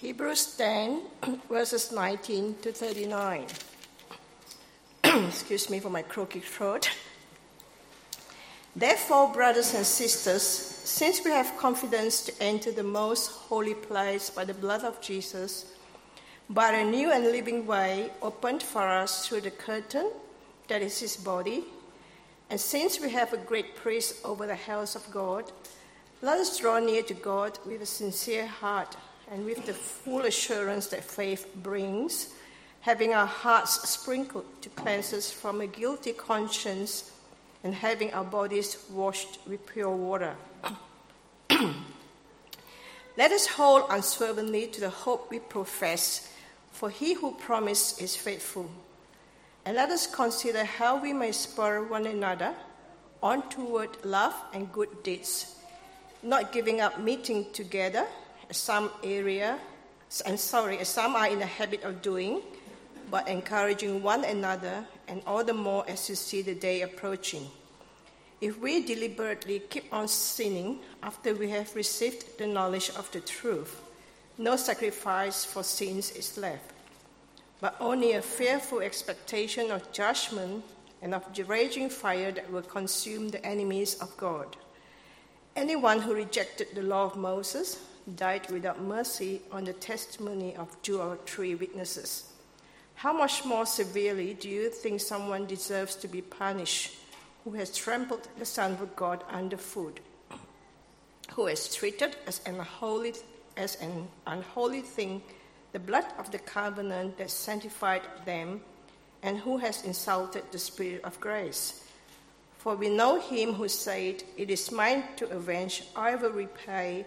Hebrews 10, verses 19 to 39. Excuse me for my croaky throat. Therefore, brothers and sisters, since we have confidence to enter the most holy place by the blood of Jesus, by a new and living way opened for us through the curtain that is his body, and since we have a great priest over the house of God, let us draw near to God with a sincere heart and with the full assurance that faith brings, having our hearts sprinkled to cleanse us from a guilty conscience and having our bodies washed with pure water. Let us hold unswervingly to the hope we profess, for he who promised is faithful. And let us consider how we may spur one another on toward love and good deeds, not giving up meeting together some area, and sorry, some are in the habit of doing, but encouraging one another, and all the more as you see the day approaching. If we deliberately keep on sinning after we have received the knowledge of the truth, no sacrifice for sins is left, but only a fearful expectation of judgment and of the raging fire that will consume the enemies of God. Anyone who rejected the law of Moses died without mercy on the testimony of two or three witnesses. How much more severely do you think someone deserves to be punished who has trampled the Son of God underfoot, who has treated as an unholy, as an unholy thing the blood of the covenant that sanctified them, and who has insulted the Spirit of grace? For we know him who said, It is mine to avenge, I will repay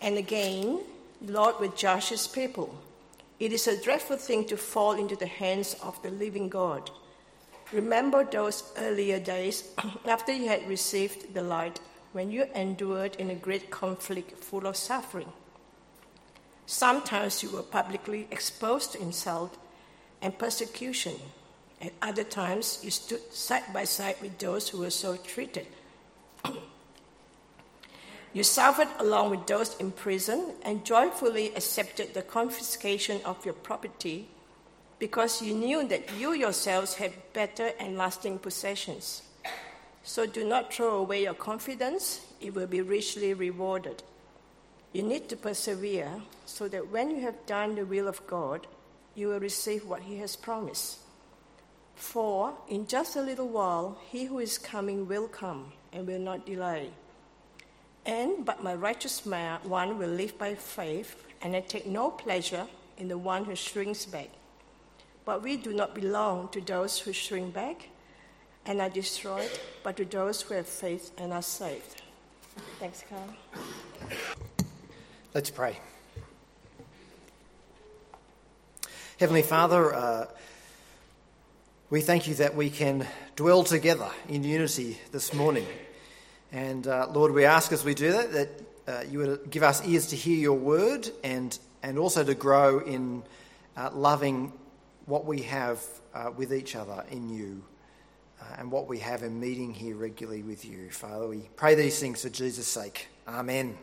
and again, Lord judge his people. It is a dreadful thing to fall into the hands of the living God. Remember those earlier days after you had received the light, when you endured in a great conflict full of suffering. Sometimes you were publicly exposed to insult and persecution. At other times, you stood side by side with those who were so treated. You suffered along with those in prison and joyfully accepted the confiscation of your property because you knew that you yourselves had better and lasting possessions. So do not throw away your confidence, it will be richly rewarded. You need to persevere so that when you have done the will of God, you will receive what He has promised. For in just a little while, He who is coming will come and will not delay. And but my righteous man, one will live by faith, and I take no pleasure in the one who shrinks back. But we do not belong to those who shrink back and are destroyed, but to those who have faith and are saved. Thanks, Carl. Let's pray. Heavenly Father, uh, we thank you that we can dwell together in unity this morning. And uh, Lord, we ask as we do that that uh, you would give us ears to hear your word and, and also to grow in uh, loving what we have uh, with each other in you uh, and what we have in meeting here regularly with you. Father, we pray these things for Jesus' sake. Amen.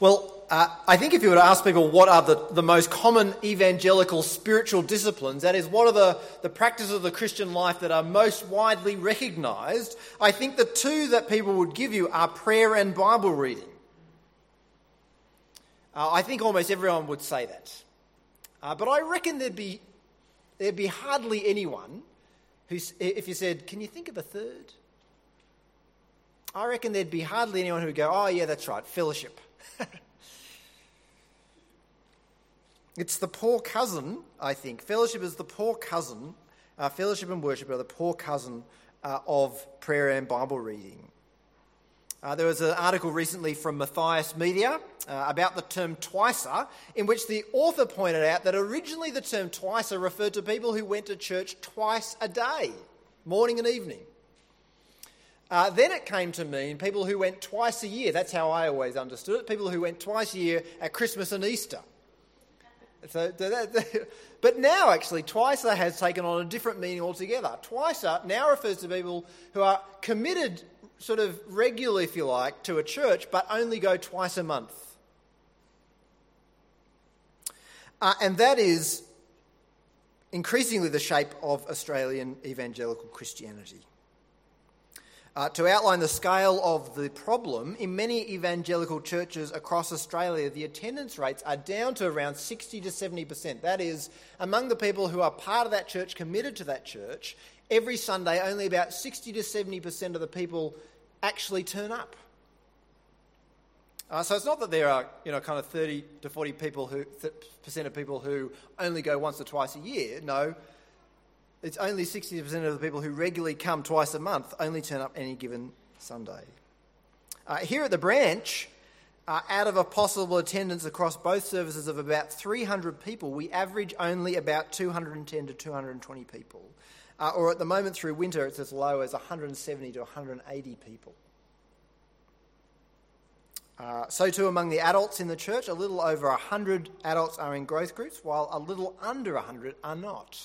Well, uh, I think if you were to ask people what are the, the most common evangelical spiritual disciplines, that is, what are the, the practices of the Christian life that are most widely recognised, I think the two that people would give you are prayer and Bible reading. Uh, I think almost everyone would say that. Uh, but I reckon there'd be, there'd be hardly anyone who, if you said, Can you think of a third? I reckon there'd be hardly anyone who would go, Oh, yeah, that's right, fellowship. It's the poor cousin, I think. Fellowship is the poor cousin. Uh, fellowship and worship are the poor cousin uh, of prayer and Bible reading. Uh, there was an article recently from Matthias Media uh, about the term twicer, in which the author pointed out that originally the term twicer referred to people who went to church twice a day, morning and evening. Uh, then it came to mean people who went twice a year. That's how I always understood it. People who went twice a year at Christmas and Easter. So, but now, actually, twicer has taken on a different meaning altogether. Twicer now refers to people who are committed, sort of regularly, if you like, to a church, but only go twice a month. Uh, and that is increasingly the shape of Australian evangelical Christianity. Uh, to outline the scale of the problem, in many evangelical churches across Australia, the attendance rates are down to around 60 to 70%. That is, among the people who are part of that church, committed to that church, every Sunday, only about 60 to 70% of the people actually turn up. Uh, so it's not that there are, you know, kind of 30 to 40 people who, percent of people who only go once or twice a year. No, it's only 60% of the people who regularly come twice a month only turn up any given Sunday. Uh, here at the branch, uh, out of a possible attendance across both services of about 300 people, we average only about 210 to 220 people. Uh, or at the moment through winter, it's as low as 170 to 180 people. Uh, so, too, among the adults in the church, a little over 100 adults are in growth groups, while a little under 100 are not.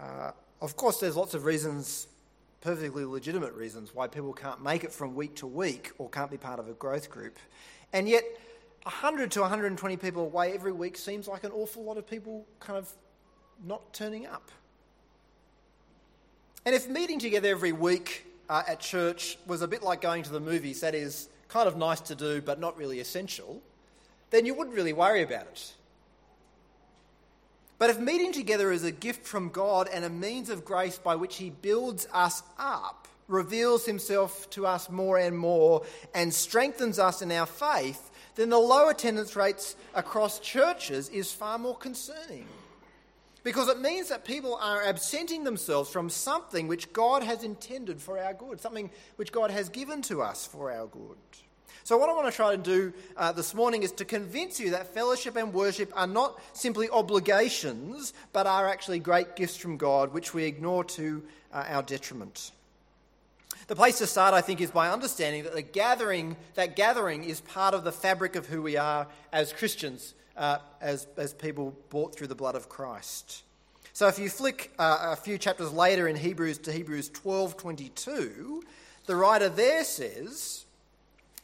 Uh, of course, there's lots of reasons, perfectly legitimate reasons, why people can't make it from week to week or can't be part of a growth group. And yet, 100 to 120 people away every week seems like an awful lot of people kind of not turning up. And if meeting together every week uh, at church was a bit like going to the movies, that is, kind of nice to do but not really essential, then you wouldn't really worry about it. But if meeting together is a gift from God and a means of grace by which He builds us up, reveals Himself to us more and more, and strengthens us in our faith, then the low attendance rates across churches is far more concerning because it means that people are absenting themselves from something which God has intended for our good, something which God has given to us for our good. So, what I want to try and do uh, this morning is to convince you that fellowship and worship are not simply obligations, but are actually great gifts from God, which we ignore to uh, our detriment. The place to start, I think, is by understanding that the gathering, that gathering is part of the fabric of who we are as Christians uh, as, as people bought through the blood of Christ. So if you flick uh, a few chapters later in Hebrews to Hebrews 12:22, the writer there says,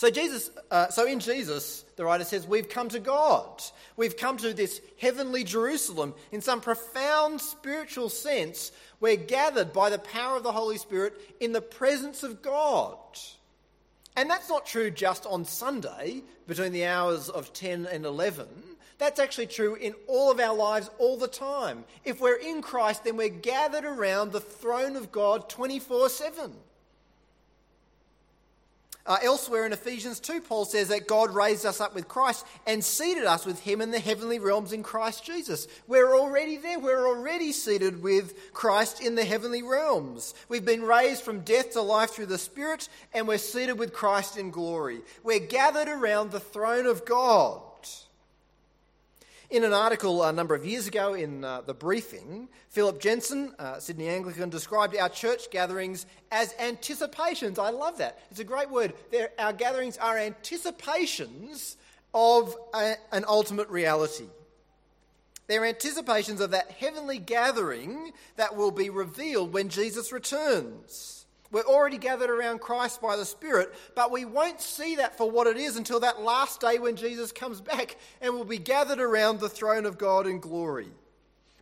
So Jesus, uh, so in Jesus, the writer says, we've come to God. We've come to this heavenly Jerusalem. In some profound spiritual sense, we're gathered by the power of the Holy Spirit in the presence of God. And that's not true just on Sunday between the hours of 10 and 11. That's actually true in all of our lives all the time. If we're in Christ, then we're gathered around the throne of God 24 7. Uh, elsewhere in Ephesians 2, Paul says that God raised us up with Christ and seated us with him in the heavenly realms in Christ Jesus. We're already there. We're already seated with Christ in the heavenly realms. We've been raised from death to life through the Spirit, and we're seated with Christ in glory. We're gathered around the throne of God. In an article a number of years ago in uh, The Briefing, Phillip Jensen, uh, Sydney Anglican, described our church gatherings as anticipations. I love that. It's a great word. They're, our gatherings are anticipations of a, an ultimate reality. They're anticipations of that heavenly gathering that will be revealed when Jesus returns. We're already gathered around Christ by the Spirit, but we won't see that for what it is until that last day when Jesus comes back and we'll be gathered around the throne of God in glory.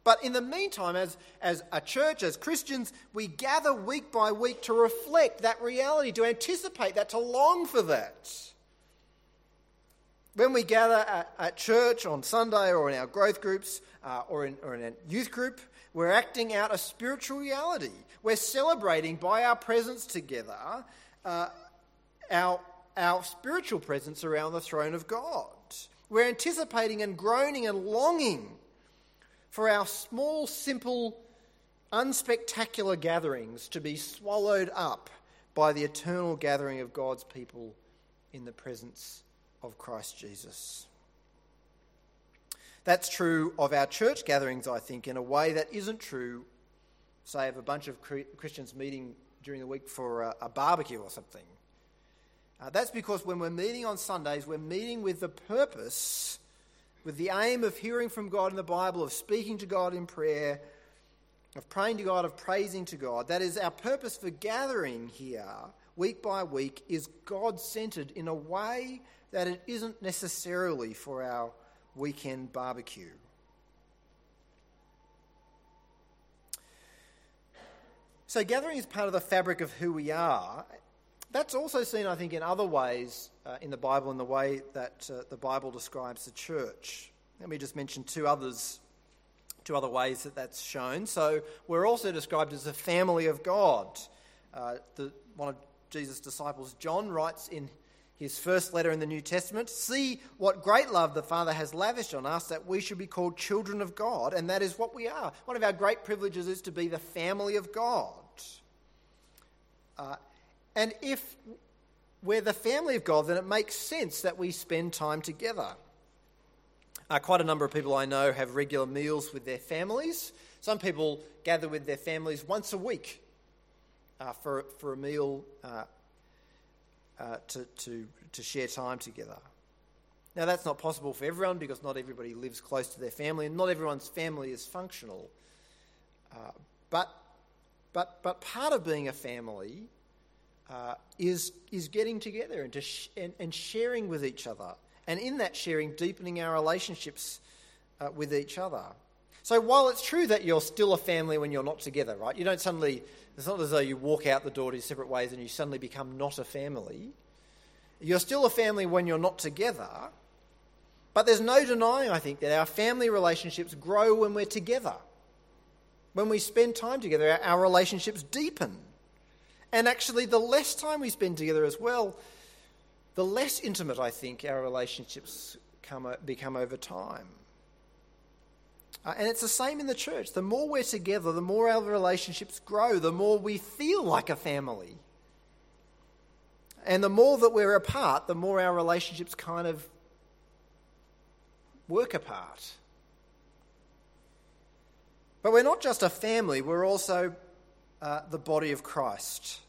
But in the meantime, as, as a church, as Christians, we gather week by week to reflect that reality, to anticipate that, to long for that. When we gather at, at church on Sunday or in our growth groups uh, or, in, or in a youth group, we're acting out a spiritual reality. We're celebrating by our presence together uh, our, our spiritual presence around the throne of God. We're anticipating and groaning and longing for our small, simple, unspectacular gatherings to be swallowed up by the eternal gathering of God's people in the presence of Christ Jesus. That's true of our church gatherings, I think, in a way that isn't true say, of a bunch of Christians meeting during the week for a, a barbecue or something. Uh, that's because when we're meeting on Sundays, we're meeting with the purpose, with the aim of hearing from God in the Bible, of speaking to God in prayer, of praying to God, of praising to God. That is, our purpose for gathering here week by week is God centered in a way that it isn't necessarily for our weekend barbecue. So, gathering is part of the fabric of who we are. That's also seen, I think, in other ways uh, in the Bible, in the way that uh, the Bible describes the church. Let me just mention two others, two other ways that that's shown. So, we're also described as a family of God. Uh, the, one of Jesus' disciples, John, writes in his first letter in the New Testament, see what great love the Father has lavished on us that we should be called children of God, and that is what we are. One of our great privileges is to be the family of God. Uh, and if we're the family of God, then it makes sense that we spend time together. Uh, quite a number of people I know have regular meals with their families. Some people gather with their families once a week uh, for, for a meal uh, to, to, to share time together. Now, that's not possible for everyone because not everybody lives close to their family and not everyone's family is functional. Uh, but, but, but part of being a family uh, is, is getting together and, to sh- and, and, sharing with each other. And in that sharing, deepening our relationships uh, with each other. So while it's true that you're still a family when you're not together, right? You don't suddenly it's not as though you walk out the door to separate ways and you suddenly become not a family. You're still a family when you're not together. But there's no denying, I think, that our family relationships grow when we're together. When we spend time together, our relationships deepen. And actually, the less time we spend together as well, the less intimate I think our relationships come, become over time. Uh, and it's the same in the church. The more we're together, the more our relationships grow, the more we feel like a family. And the more that we're apart, the more our relationships kind of work apart. But we're not just a family, we're also uh, the body of Christ.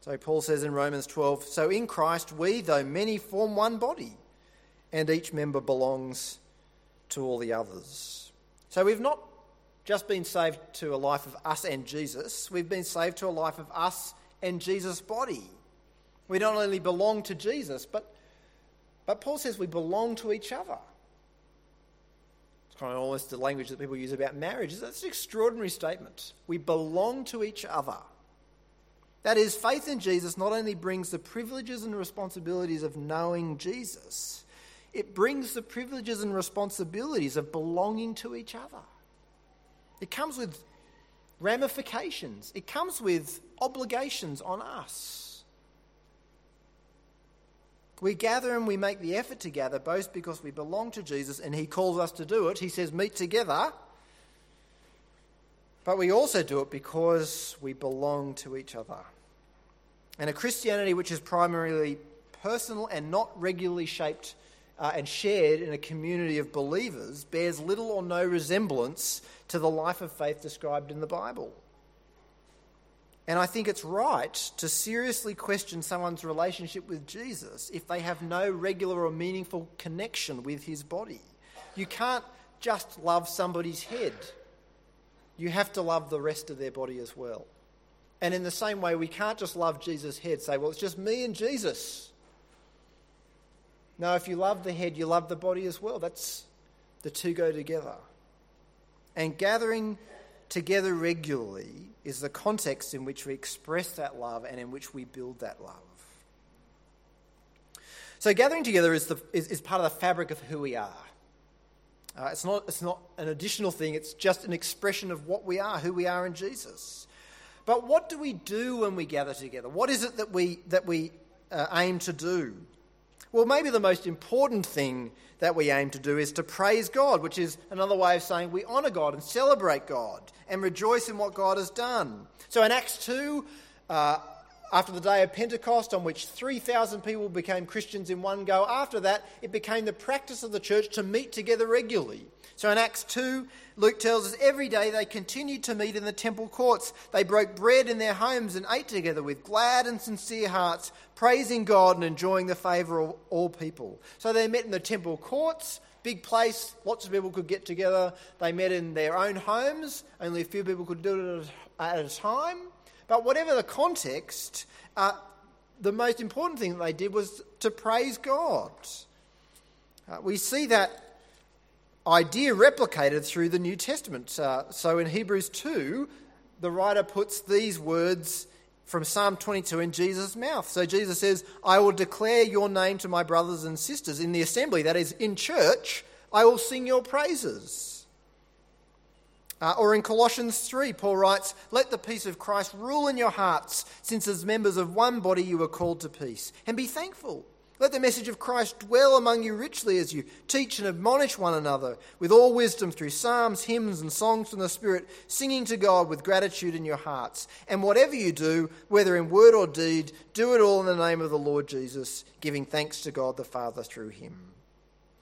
So Paul says in Romans 12 So in Christ, we, though many, form one body, and each member belongs to all the others. So we've not just been saved to a life of us and Jesus, we've been saved to a life of us and Jesus' body. We not only belong to Jesus, but, but Paul says we belong to each other. It's kind of almost the language that people use about marriage. That's an extraordinary statement. We belong to each other. That is, faith in Jesus not only brings the privileges and responsibilities of knowing Jesus, it brings the privileges and responsibilities of belonging to each other. It comes with ramifications, it comes with obligations on us. We gather and we make the effort to gather both because we belong to Jesus and He calls us to do it. He says, meet together. But we also do it because we belong to each other. And a Christianity which is primarily personal and not regularly shaped uh, and shared in a community of believers bears little or no resemblance to the life of faith described in the Bible. And I think it's right to seriously question someone's relationship with Jesus if they have no regular or meaningful connection with his body. You can't just love somebody's head, you have to love the rest of their body as well. And in the same way, we can't just love Jesus' head, say, well, it's just me and Jesus. No, if you love the head, you love the body as well. That's the two go together. And gathering together regularly is the context in which we express that love and in which we build that love. So, gathering together is, the, is, is part of the fabric of who we are. Uh, it's, not, it's not an additional thing, it's just an expression of what we are, who we are in Jesus. But what do we do when we gather together? What is it that we, that we uh, aim to do? Well, maybe the most important thing that we aim to do is to praise God, which is another way of saying we honour God and celebrate God and rejoice in what God has done. So in Acts 2, uh, after the day of Pentecost, on which 3,000 people became Christians in one go, after that, it became the practice of the church to meet together regularly. So in Acts 2, Luke tells us every day they continued to meet in the temple courts. They broke bread in their homes and ate together with glad and sincere hearts, praising God and enjoying the favour of all people. So they met in the temple courts, big place, lots of people could get together. They met in their own homes, only a few people could do it at a time. But whatever the context, uh, the most important thing that they did was to praise God. Uh, we see that idea replicated through the New Testament. Uh, so in Hebrews 2, the writer puts these words from Psalm 22 in Jesus' mouth. So Jesus says, I will declare your name to my brothers and sisters in the assembly, that is, in church, I will sing your praises. Uh, or in Colossians 3, Paul writes, Let the peace of Christ rule in your hearts, since as members of one body you are called to peace, and be thankful. Let the message of Christ dwell among you richly as you teach and admonish one another with all wisdom through psalms, hymns, and songs from the Spirit, singing to God with gratitude in your hearts. And whatever you do, whether in word or deed, do it all in the name of the Lord Jesus, giving thanks to God the Father through him.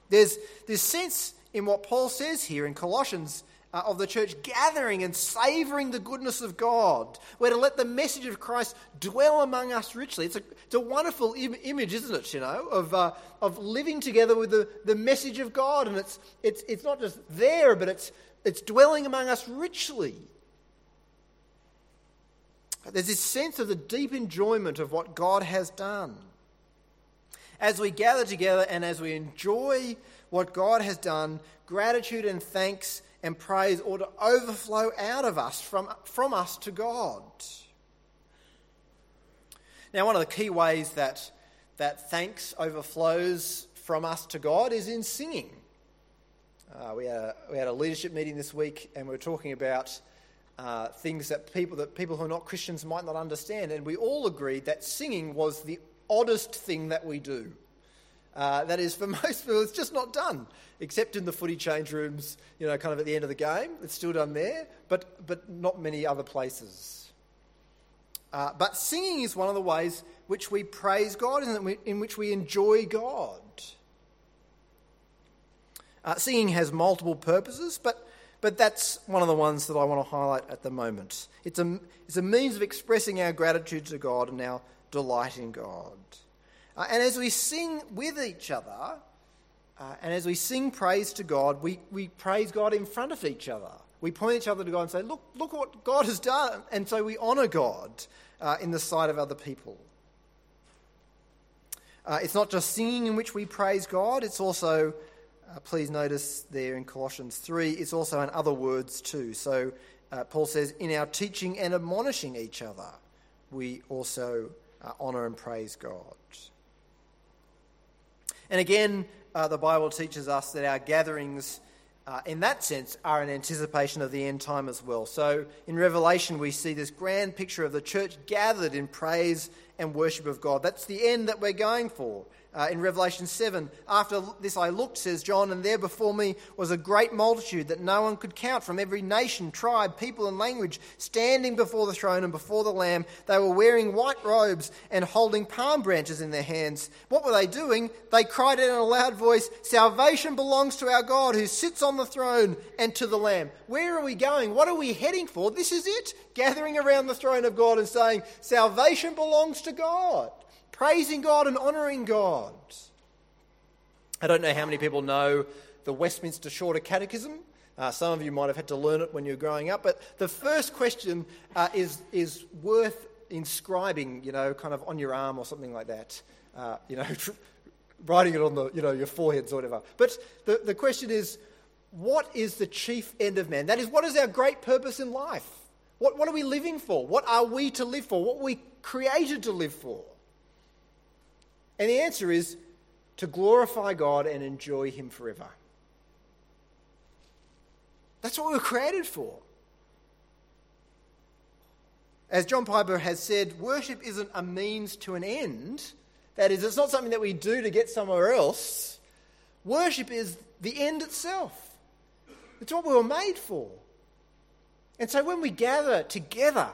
There's this sense in what Paul says here in Colossians uh, of the church gathering and savouring the goodness of God. We're to let the message of Christ dwell among us richly. It's a, it's a wonderful Im- image, isn't it, you know, of, uh, of living together with the, the message of God. And it's, it's, it's not just there, but it's, it's dwelling among us richly. There's this sense of the deep enjoyment of what God has done. As we gather together and as we enjoy what God has done, gratitude and thanks and praise ought to overflow out of us from, from us to God. Now, one of the key ways that, that thanks overflows from us to God is in singing. Uh, we, had a, we had a leadership meeting this week and we were talking about uh, things that people, that people who are not Christians might not understand, and we all agreed that singing was the oddest thing that we do. Uh, that is, for most people, it's just not done, except in the footy change rooms, you know, kind of at the end of the game. It's still done there, but, but not many other places. Uh, but singing is one of the ways which we praise God, and in which we enjoy God. Uh, singing has multiple purposes, but, but that's one of the ones that I want to highlight at the moment. It's a, it's a means of expressing our gratitude to God and our delight in God. Uh, and as we sing with each other, uh, and as we sing praise to God, we, we praise God in front of each other. We point each other to God and say, Look, look what God has done. And so we honour God uh, in the sight of other people. Uh, it's not just singing in which we praise God, it's also, uh, please notice there in Colossians 3, it's also in other words too. So uh, Paul says, In our teaching and admonishing each other, we also honour and praise God. And again, uh, the Bible teaches us that our gatherings, uh, in that sense, are an anticipation of the end time as well. So in Revelation, we see this grand picture of the church gathered in praise and worship of God. That's the end that we're going for. Uh, in Revelation 7, after this I looked, says John, and there before me was a great multitude that no one could count from every nation, tribe, people, and language, standing before the throne and before the Lamb. They were wearing white robes and holding palm branches in their hands. What were they doing? They cried out in a loud voice, Salvation belongs to our God who sits on the throne and to the Lamb. Where are we going? What are we heading for? This is it. Gathering around the throne of God and saying, Salvation belongs to God praising God and honouring God. I don't know how many people know the Westminster Shorter Catechism. Uh, some of you might have had to learn it when you were growing up, but the first question uh, is, is worth inscribing, you know, kind of on your arm or something like that. Uh, you know, writing it on the, you know, your foreheads or whatever. But the, the question is, what is the chief end of man? That is, what is our great purpose in life? What, what are we living for? What are we to live for? What we created to live for? And the answer is to glorify God and enjoy Him forever. That's what we were created for. As John Piper has said, worship isn't a means to an end. That is, it's not something that we do to get somewhere else. Worship is the end itself. It's what we were made for. And so when we gather together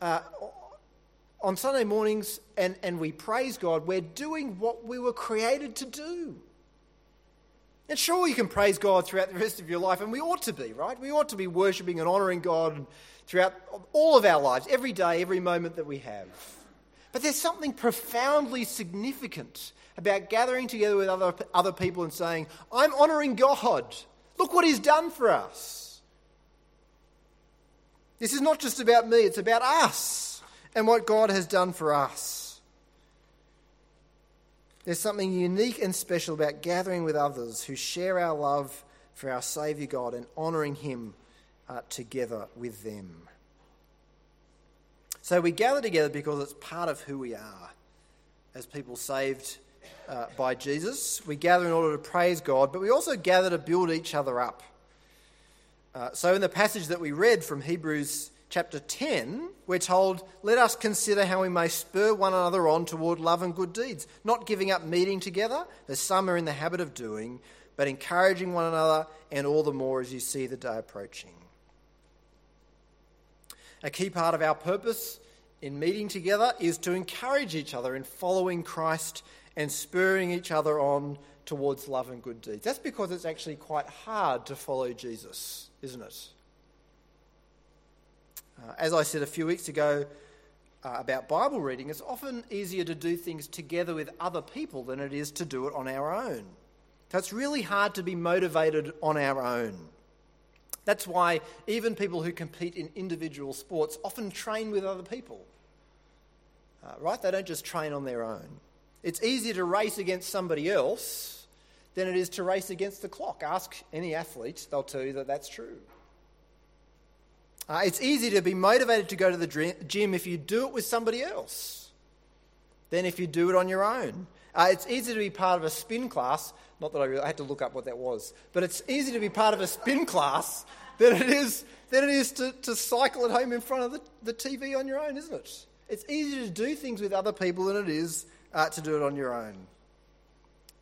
uh, on Sunday mornings and, and we praise God, we're doing what we were created to do. And sure, you can praise God throughout the rest of your life, and we ought to be, right? We ought to be worshipping and honouring God throughout all of our lives, every day, every moment that we have. But there's something profoundly significant about gathering together with other, other people and saying, I'm honouring God. Look what He's done for us. This is not just about me, it's about us and what God has done for us. There's something unique and special about gathering with others who share our love for our Saviour God and honouring Him uh, together with them. So we gather together because it's part of who we are as people saved uh, by Jesus. We gather in order to praise God, but we also gather to build each other up. Uh, so in the passage that we read from Hebrews chapter 10, we're told, Let us consider how we may spur one another on toward love and good deeds, not giving up meeting together, as some are in the habit of doing, but encouraging one another, and all the more as you see the day approaching. A key part of our purpose in meeting together is to encourage each other in following Christ and spurring each other on towards love and good deeds. That's because it's actually quite hard to follow Jesus, isn't it? Uh, as I said a few weeks ago uh, about Bible reading, it's often easier to do things together with other people than it is to do it on our own. So it's really hard to be motivated on our own. That's why even people who compete in individual sports often train with other people. Uh, right? They don't just train on their own. It's easier to race against somebody else than it is to race against the clock. Ask any athlete, they'll tell you that that's true. Uh, it's easy to be motivated to go to the gym if you do it with somebody else than if you do it on your own. Uh, it's easy to be part of a spin class. Not that I, really, I had to look up what that was, but it's easy to be part of a spin class than it is, than it is to, to cycle at home in front of the, the TV on your own, isn't it? It's easier to do things with other people than it is uh, to do it on your own.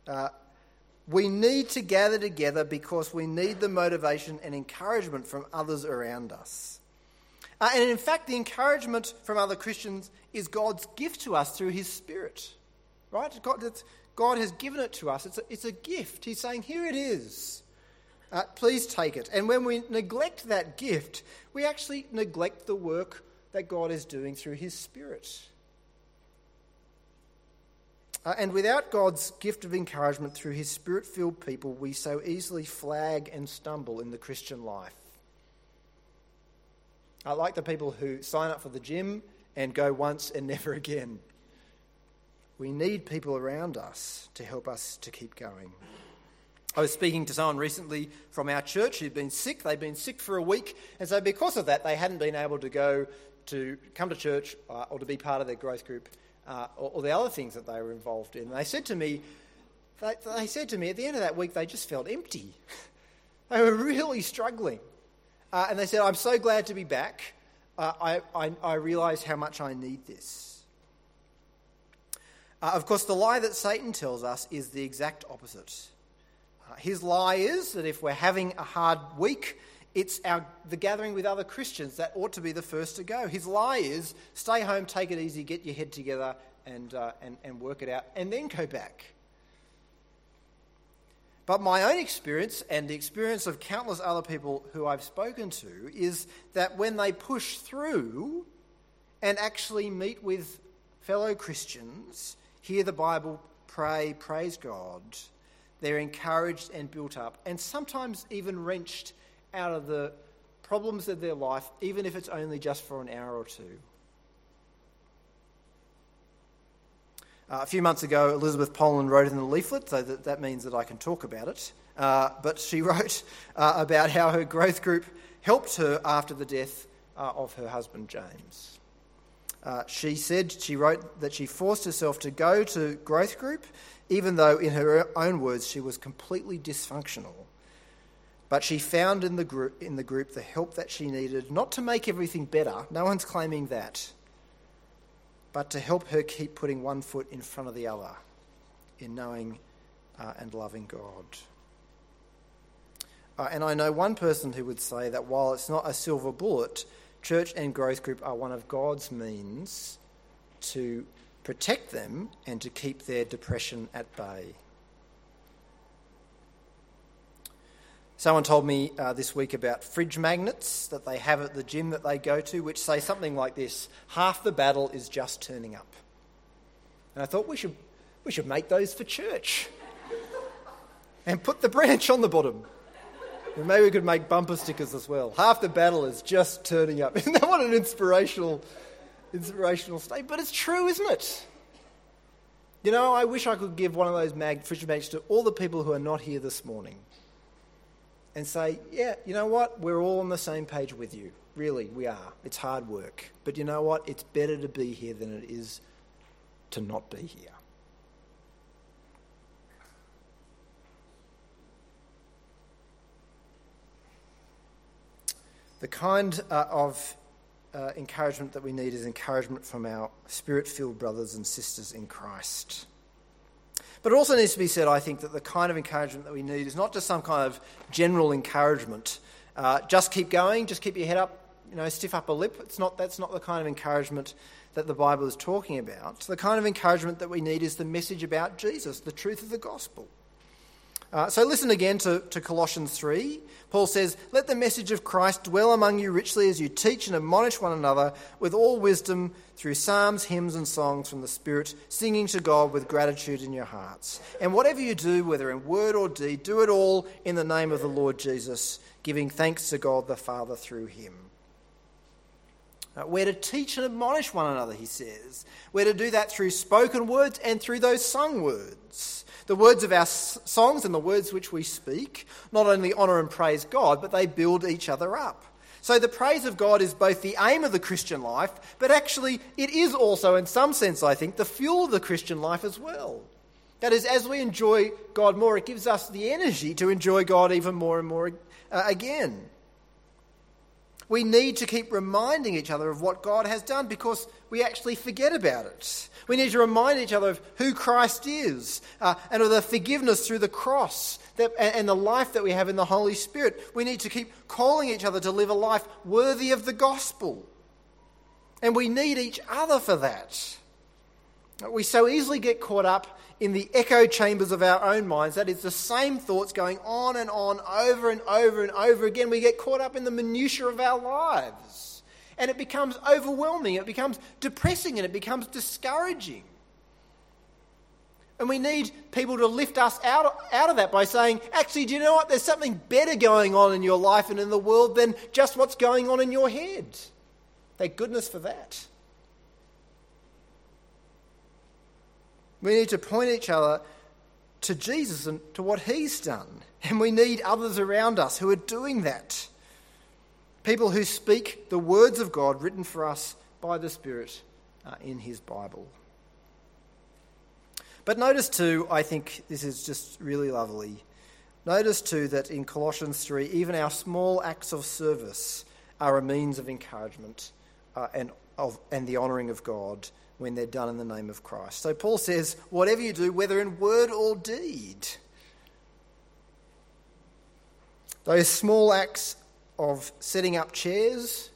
Uh, we need to gather together because we need the motivation and encouragement from others around us. Uh, and in fact, the encouragement from other Christians is God's gift to us through His Spirit. Right? God, God has given it to us. It's a, it's a gift. He's saying, Here it is. Uh, please take it. And when we neglect that gift, we actually neglect the work that God is doing through His Spirit. Uh, and without God's gift of encouragement through his spirit filled people, we so easily flag and stumble in the Christian life. I like the people who sign up for the gym and go once and never again. We need people around us to help us to keep going. I was speaking to someone recently from our church who'd been sick. They'd been sick for a week, and so because of that, they hadn't been able to go to come to church uh, or to be part of their growth group uh, or, or, the other things that they were involved in. And they said to me, they, they said to me at the end of that week, they just felt empty. they were really struggling. Uh, and they said, I'm so glad to be back. Uh, I, I, I realise how much I need this. Uh, of course, the lie that Satan tells us is the exact opposite. Uh, his lie is that if we're having a hard week, it's our, the gathering with other Christians that ought to be the first to go. His lie is stay home, take it easy, get your head together, and, uh, and, and work it out, and then go back. But my own experience and the experience of countless other people who I've spoken to is that when they push through and actually meet with fellow Christians, hear the Bible, pray, praise God, they're encouraged and built up, and sometimes even wrenched out of the problems of their life, even if it's only just for an hour or two. Uh, a few months ago, Elizabeth Poland wrote in the leaflet, so that, that means that I can talk about it. Uh, but she wrote uh, about how her growth group helped her after the death uh, of her husband, James. Uh, she said, she wrote that she forced herself to go to growth group, even though, in her own words, she was completely dysfunctional. But she found in the, group, in the group the help that she needed, not to make everything better, no one's claiming that, but to help her keep putting one foot in front of the other in knowing uh, and loving God. Uh, and I know one person who would say that while it's not a silver bullet, church and growth group are one of God's means to protect them and to keep their depression at bay. Someone told me uh, this week about fridge magnets that they have at the gym that they go to, which say something like this half the battle is just turning up. And I thought we should, we should make those for church and put the branch on the bottom. And maybe we could make bumper stickers as well. Half the battle is just turning up. Isn't that what an inspirational, inspirational statement? But it's true, isn't it? You know, I wish I could give one of those mag fridge magnets to all the people who are not here this morning and say, yeah, you know what? We're all on the same page with you. Really, we are. It's hard work. But you know what? It's better to be here than it is to not be here. The kind uh, of uh, encouragement that we need is encouragement from our spirit filled brothers and sisters in Christ. But it also needs to be said, I think, that the kind of encouragement that we need is not just some kind of general encouragement. Uh, just keep going, just keep your head up, you know, stiff upper lip. It's not, that's not the kind of encouragement that the Bible is talking about. The kind of encouragement that we need is the message about Jesus, the truth of the gospel. Uh, so listen again to, to Colossians 3. Paul says, Let the message of Christ dwell among you richly as you teach and admonish one another with all wisdom through psalms, hymns, and songs from the Spirit, singing to God with gratitude in your hearts. And whatever you do, whether in word or deed, do it all in the name of the Lord Jesus, giving thanks to God the Father through him. Uh, we're to teach and admonish one another, he says. We're to do that through spoken words and through those sung words. The words of our songs and the words which we speak not only honour and praise God, but they build each other up. So the praise of God is both the aim of the Christian life, but actually it is also, in some sense, I think, the fuel of the Christian life as well. That is, as we enjoy God more, it gives us the energy to enjoy God even more and more uh, again. We need to keep reminding each other of what God has done because we actually forget about it. We need to remind each other of who Christ is uh, and of the forgiveness through the cross that, and the life that we have in the Holy Spirit. We need to keep calling each other to live a life worthy of the gospel. And we need each other for that. We so easily get caught up in the echo chambers of our own minds. That is the same thoughts going on and on over and over and over again. We get caught up in the minutiae of our lives and it becomes overwhelming, it becomes depressing, and it becomes discouraging. And we need people to lift us out, out of that by saying, actually, do you know what? There's something better going on in your life and in the world than just what's going on in your head. Thank goodness for that. We need to point each other to Jesus and to what he's done. And we need others around us who are doing that. People who speak the words of God written for us by the Spirit uh, in His Bible. But notice too, I think this is just really lovely. Notice too that in Colossians 3, even our small acts of service are a means of encouragement uh, and, of, and the honouring of God when they're done in the name of Christ. So Paul says, whatever you do, whether in word or deed, those small acts of setting up chairs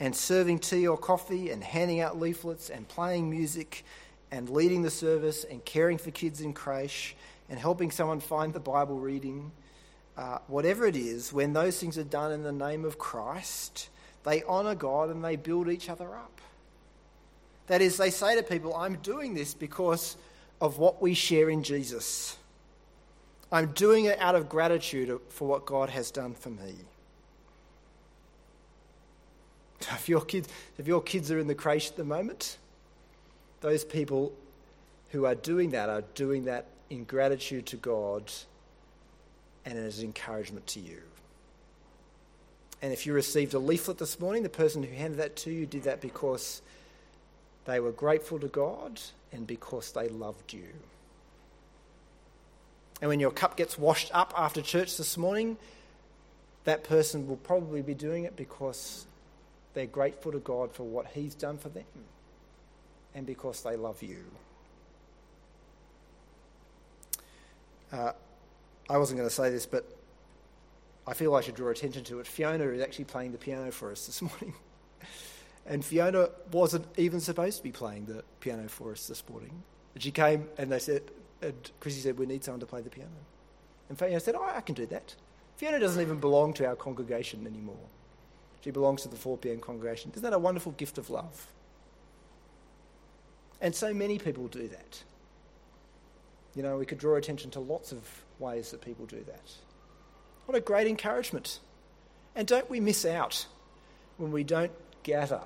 and serving tea or coffee and handing out leaflets and playing music and leading the service and caring for kids in creche and helping someone find the Bible reading, uh, whatever it is, when those things are done in the name of Christ, they honour God and they build each other up. That is, they say to people, I'm doing this because of what we share in Jesus. I'm doing it out of gratitude for what God has done for me. If your kids, if your kids are in the creche at the moment, those people who are doing that are doing that in gratitude to God and as encouragement to you. And if you received a leaflet this morning, the person who handed that to you did that because they were grateful to God and because they loved you. And when your cup gets washed up after church this morning, that person will probably be doing it because they're grateful to God for what He's done for them and because they love you. Uh, I wasn't going to say this, but I feel I should draw attention to it. Fiona is actually playing the piano for us this morning. And Fiona wasn't even supposed to be playing the piano for us this morning. She came and they said, and Chrissy said, We need someone to play the piano. And Fiona said, Oh, I can do that. Fiona doesn't even belong to our congregation anymore. She belongs to the 4 p.m. congregation. Isn't that a wonderful gift of love? And so many people do that. You know, we could draw attention to lots of ways that people do that. What a great encouragement. And don't we miss out when we don't gather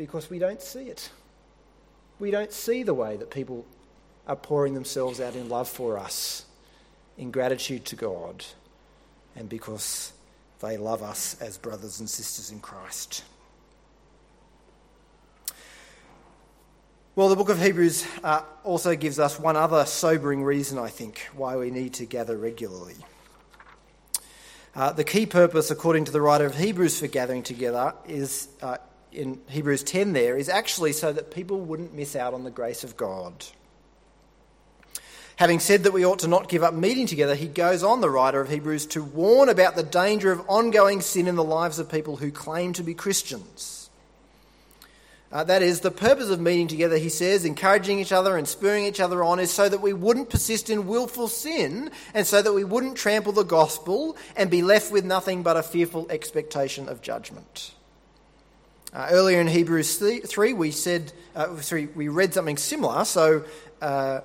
because we don't see it. We don't see the way that people are pouring themselves out in love for us, in gratitude to God, and because they love us as brothers and sisters in Christ. Well, the book of Hebrews uh, also gives us one other sobering reason, I think, why we need to gather regularly. Uh, the key purpose, according to the writer of Hebrews, for gathering together is uh, in Hebrews 10 there, is actually so that people wouldn't miss out on the grace of God. Having said that we ought to not give up meeting together, he goes on, the writer of Hebrews, to warn about the danger of ongoing sin in the lives of people who claim to be Christians. Uh, that is, the purpose of meeting together, he says, encouraging each other and spurring each other on, is so that we wouldn't persist in willful sin and so that we wouldn't trample the gospel and be left with nothing but a fearful expectation of judgment. Uh, earlier in Hebrews 3, we said, uh, sorry, we read something similar. So, uh,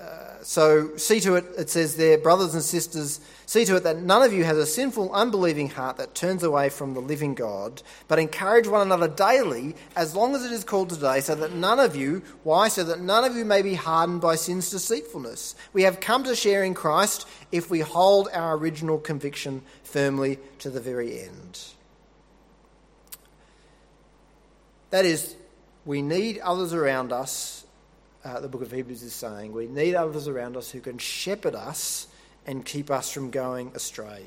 uh, so see to it, it says there, brothers and sisters, See to it that none of you has a sinful, unbelieving heart that turns away from the living God, but encourage one another daily, as long as it is called today, so that none of you, why? So that none of you may be hardened by sin's deceitfulness. We have come to share in Christ if we hold our original conviction firmly to the very end. That is, we need others around us, uh, the book of Hebrews is saying. We need others around us who can shepherd us and keep us from going astray.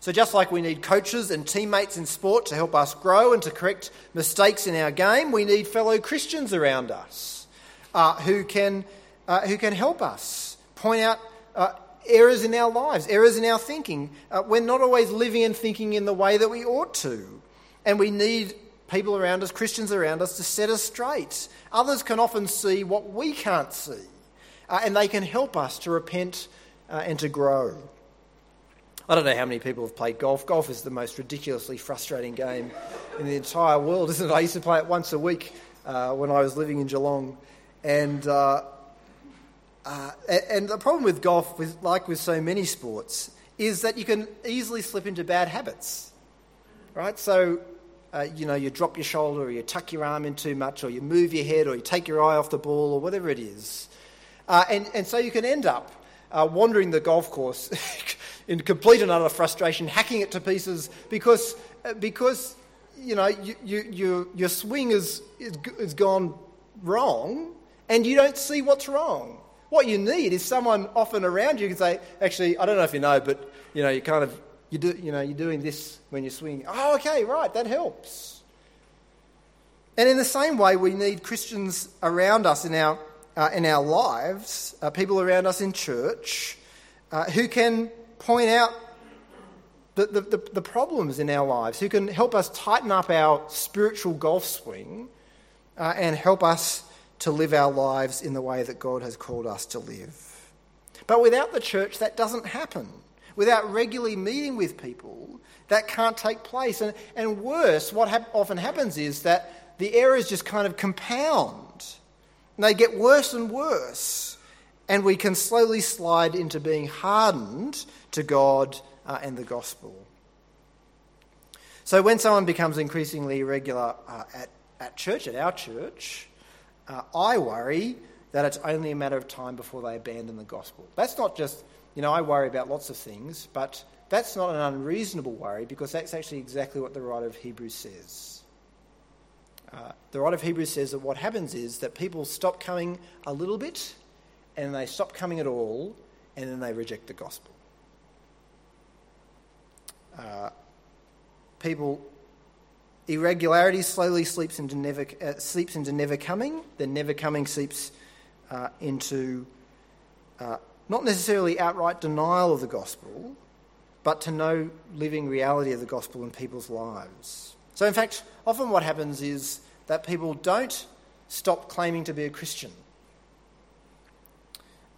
So, just like we need coaches and teammates in sport to help us grow and to correct mistakes in our game, we need fellow Christians around us uh, who, can, uh, who can help us point out uh, errors in our lives, errors in our thinking. Uh, we're not always living and thinking in the way that we ought to. And we need people around us, Christians around us, to set us straight. Others can often see what we can't see, uh, and they can help us to repent uh, and to grow. I don't know how many people have played golf. Golf is the most ridiculously frustrating game in the entire world, isn't it? I used to play it once a week uh, when I was living in Geelong. And, uh, uh, and the problem with golf, with, like with so many sports, is that you can easily slip into bad habits. Right? So, uh, you know, you drop your shoulder, or you tuck your arm in too much, or you move your head, or you take your eye off the ball, or whatever it is. Uh, and, and so you can end up uh, wandering the golf course in complete and utter frustration, hacking it to pieces because, uh, because you know, you, you, you, your swing is, is, is gone wrong and you don't see what's wrong. What you need is someone often around you can say, actually, I don't know if you know, but you know, you kind of, you do, you know, you're doing this when you're swinging. Oh, okay, right, that helps. And in the same way, we need Christians around us in our uh, in our lives, uh, people around us in church, uh, who can point out the, the, the, the, problems in our lives, who can help us tighten up our spiritual golf swing uh, and help us to live our lives in the way that God has called us to live. But without the church, that doesn't happen. Without regularly meeting with people, that can't take place. And, and worse, what ha- often happens is that the errors just kind of compound and they get worse and worse. And we can slowly slide into being hardened to God uh, and the gospel. So when someone becomes increasingly irregular uh, at, at church, at our church, uh, I worry that it's only a matter of time before they abandon the gospel. That's not just, you know, I worry about lots of things, but that's not an unreasonable worry because that's actually exactly what the writer of Hebrews says. Uh, the writer of Hebrews says that what happens is that people stop coming a little bit and they stop coming at all and then they reject the gospel. Uh, people, irregularity slowly sleeps into never, uh, sleeps into never coming, then never coming seeps uh, into uh, not necessarily outright denial of the gospel, but to no living reality of the gospel in people's lives. So, in fact, often what happens is that people don't stop claiming to be a Christian.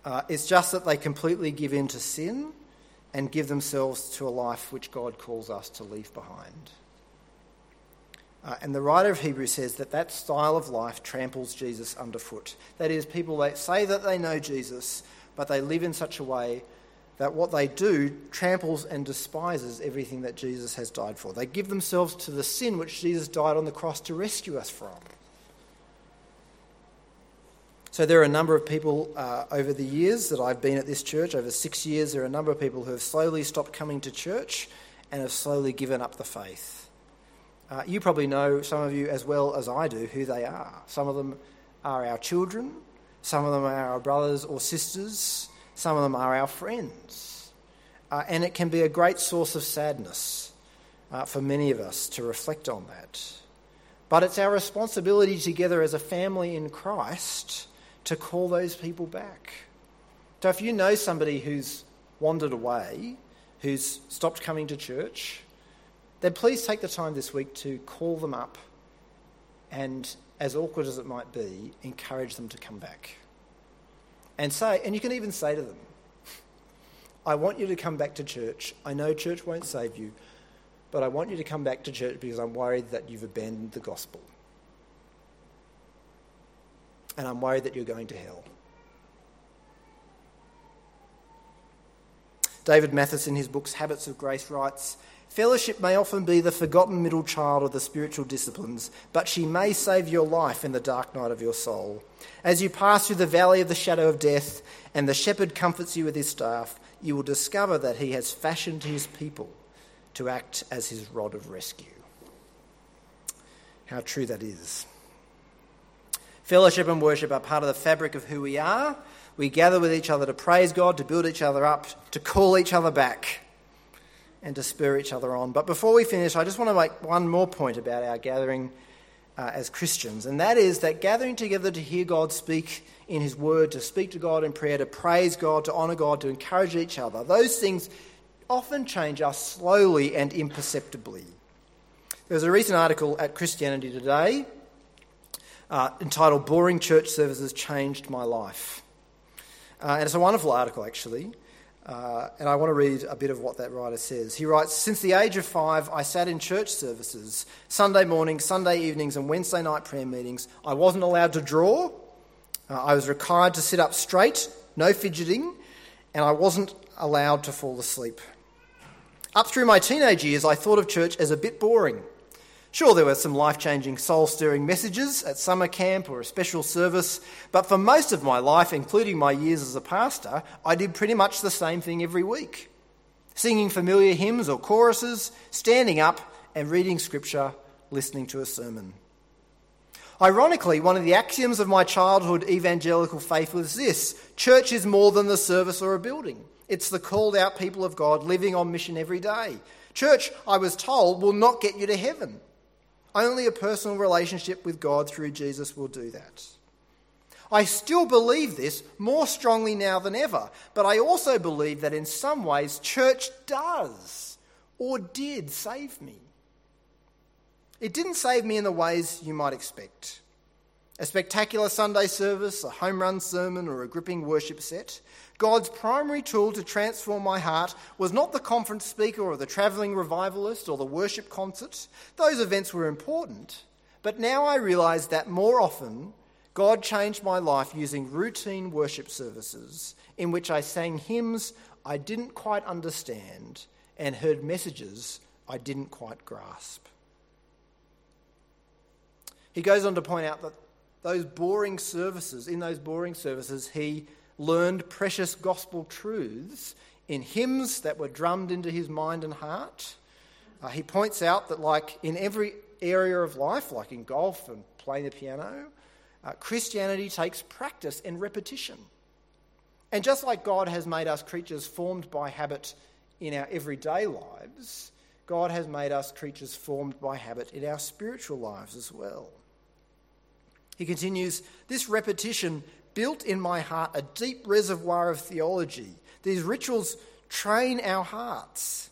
Uh, it's just that they completely give in to sin and give themselves to a life which God calls us to leave behind. Uh, and the writer of Hebrews says that that style of life tramples Jesus underfoot. That is, people that say that they know Jesus, but they live in such a way that what they do tramples and despises everything that Jesus has died for. They give themselves to the sin which Jesus died on the cross to rescue us from. So there are a number of people uh, over the years that I've been at this church, over six years, there are a number of people who have slowly stopped coming to church and have slowly given up the faith. Uh, you probably know, some of you as well as I do, who they are. Some of them are our children, some of them are our brothers or sisters, some of them are our friends. Uh, and it can be a great source of sadness uh, for many of us to reflect on that. But it's our responsibility together as a family in Christ to call those people back. So if you know somebody who's wandered away, who's stopped coming to church, then please take the time this week to call them up and, as awkward as it might be, encourage them to come back. And say, and you can even say to them, I want you to come back to church. I know church won't save you, but I want you to come back to church because I'm worried that you've abandoned the gospel and I'm worried that you're going to hell. David Mathis, in his books Habits of Grace, writes Fellowship may often be the forgotten middle child of the spiritual disciplines, but she may save your life in the dark night of your soul. As you pass through the valley of the shadow of death, and the shepherd comforts you with his staff, you will discover that he has fashioned his people to act as his rod of rescue. How true that is. Fellowship and worship are part of the fabric of who we are. We gather with each other to praise God, to build each other up, to call each other back, and to spur each other on. But before we finish, I just want to make one more point about our gathering uh, as Christians, and that is that gathering together to hear God speak in His Word, to speak to God in prayer, to praise God, to honour God, to encourage each other, those things often change us slowly and imperceptibly. There was a recent article at Christianity Today uh, entitled Boring Church Services Changed My Life. Uh, and it's a wonderful article, actually. Uh, and I want to read a bit of what that writer says. He writes Since the age of five, I sat in church services, Sunday mornings, Sunday evenings, and Wednesday night prayer meetings. I wasn't allowed to draw. Uh, I was required to sit up straight, no fidgeting, and I wasn't allowed to fall asleep. Up through my teenage years, I thought of church as a bit boring. Sure, there were some life changing, soul stirring messages at summer camp or a special service, but for most of my life, including my years as a pastor, I did pretty much the same thing every week singing familiar hymns or choruses, standing up and reading scripture, listening to a sermon. Ironically, one of the axioms of my childhood evangelical faith was this church is more than the service or a building. It's the called out people of God living on mission every day. Church, I was told, will not get you to heaven. Only a personal relationship with God through Jesus will do that. I still believe this more strongly now than ever, but I also believe that in some ways church does or did save me. It didn't save me in the ways you might expect a spectacular Sunday service, a home run sermon, or a gripping worship set. God's primary tool to transform my heart was not the conference speaker or the travelling revivalist or the worship concert. Those events were important, but now I realise that more often God changed my life using routine worship services in which I sang hymns I didn't quite understand and heard messages I didn't quite grasp. He goes on to point out that those boring services, in those boring services, he learned precious gospel truths in hymns that were drummed into his mind and heart. Uh, he points out that, like in every area of life, like in golf and playing the piano, uh, Christianity takes practice and repetition. And just like God has made us creatures formed by habit in our everyday lives, God has made us creatures formed by habit in our spiritual lives as well. He continues, This repetition built in my heart a deep reservoir of theology. These rituals train our hearts.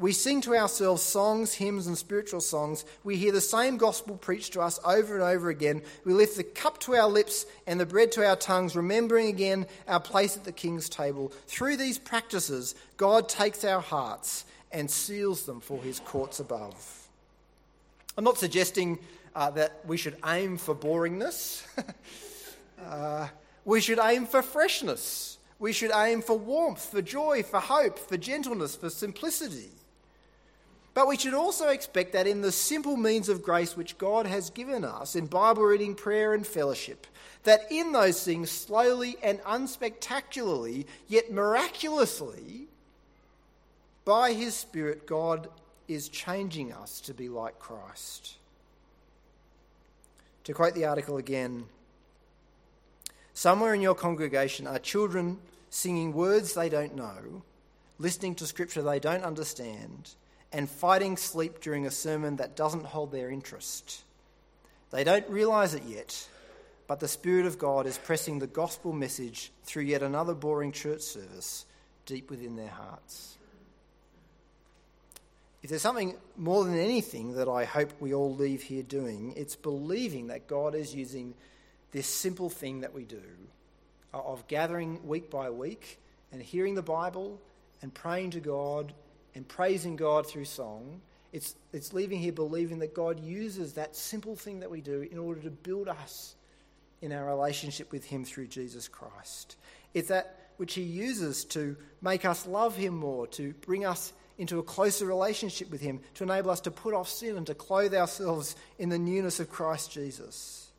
We sing to ourselves songs, hymns, and spiritual songs. We hear the same gospel preached to us over and over again. We lift the cup to our lips and the bread to our tongues, remembering again our place at the king's table. Through these practices, God takes our hearts and seals them for his courts above. I'm not suggesting uh, that we should aim for boringness, uh, we should aim for freshness. We should aim for warmth, for joy, for hope, for gentleness, for simplicity. But we should also expect that in the simple means of grace which God has given us in Bible reading, prayer, and fellowship, that in those things, slowly and unspectacularly, yet miraculously, by His Spirit, God is changing us to be like Christ. To quote the article again, somewhere in your congregation are children singing words they don't know, listening to scripture they don't understand, and fighting sleep during a sermon that doesn't hold their interest. They don't realize it yet, but the Spirit of God is pressing the gospel message through yet another boring church service deep within their hearts. If there's something more than anything that I hope we all leave here doing, it's believing that God is using this simple thing that we do uh, of gathering week by week and hearing the Bible and praying to God and praising God through song. It's, it's leaving here believing that God uses that simple thing that we do in order to build us in our relationship with Him through Jesus Christ. It's that which He uses to make us love Him more, to bring us into a closer relationship with Him, to enable us to put off sin and to clothe ourselves in the newness of Christ Jesus.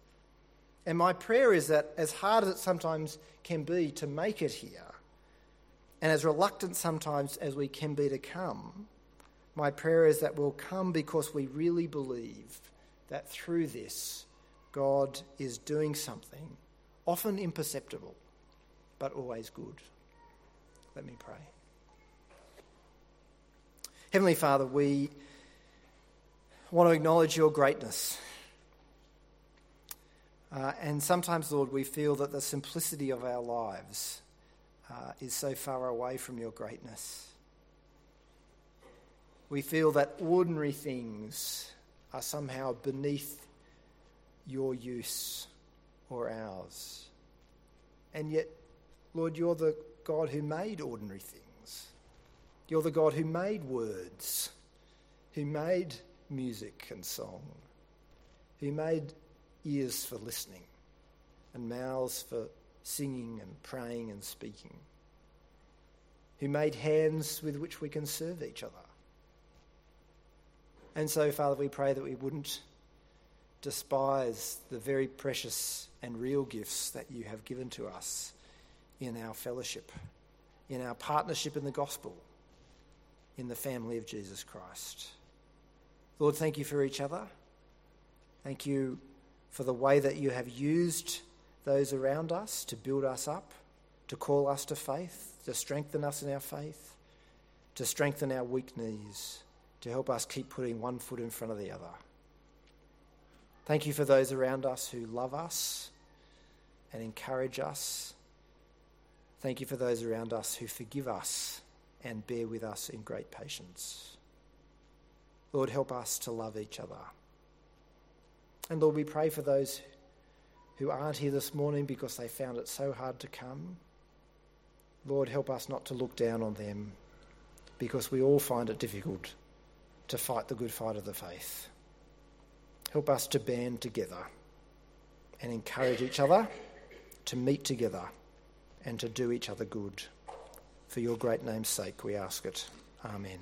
And my prayer is that, as hard as it sometimes can be to make it here, and as reluctant sometimes as we can be to come, my prayer is that we'll come because we really believe that through this, God is doing something, often imperceptible, but always good. Let me pray. Heavenly Father, we want to acknowledge your greatness. Uh, and sometimes, Lord, we feel that the simplicity of our lives uh, is so far away from your greatness. We feel that ordinary things are somehow beneath your use or ours. And yet, Lord, you're the God who made ordinary things. You're the God who made words, who made music and song, who made ears for listening and mouths for singing and praying and speaking, who made hands with which we can serve each other. And so, Father, we pray that we wouldn't despise the very precious and real gifts that you have given to us in our fellowship, in our partnership in the gospel, in the family of Jesus Christ. Lord, thank you for each other. Thank you for the way that you have used those around us to build us up, to call us to faith, to strengthen us in our faith, to strengthen our weak knees, to help us keep putting one foot in front of the other. Thank you for those around us who love us and encourage us. Thank you for those around us who forgive us and bear with us in great patience. Lord, help us to love each other. And Lord, we pray for those who aren't here this morning because they found it so hard to come. Lord, help us not to look down on them because we all find it difficult to fight the good fight of the faith. Help us to band together and encourage each other to meet together and to do each other good. For your great name's sake, we ask it. Amen.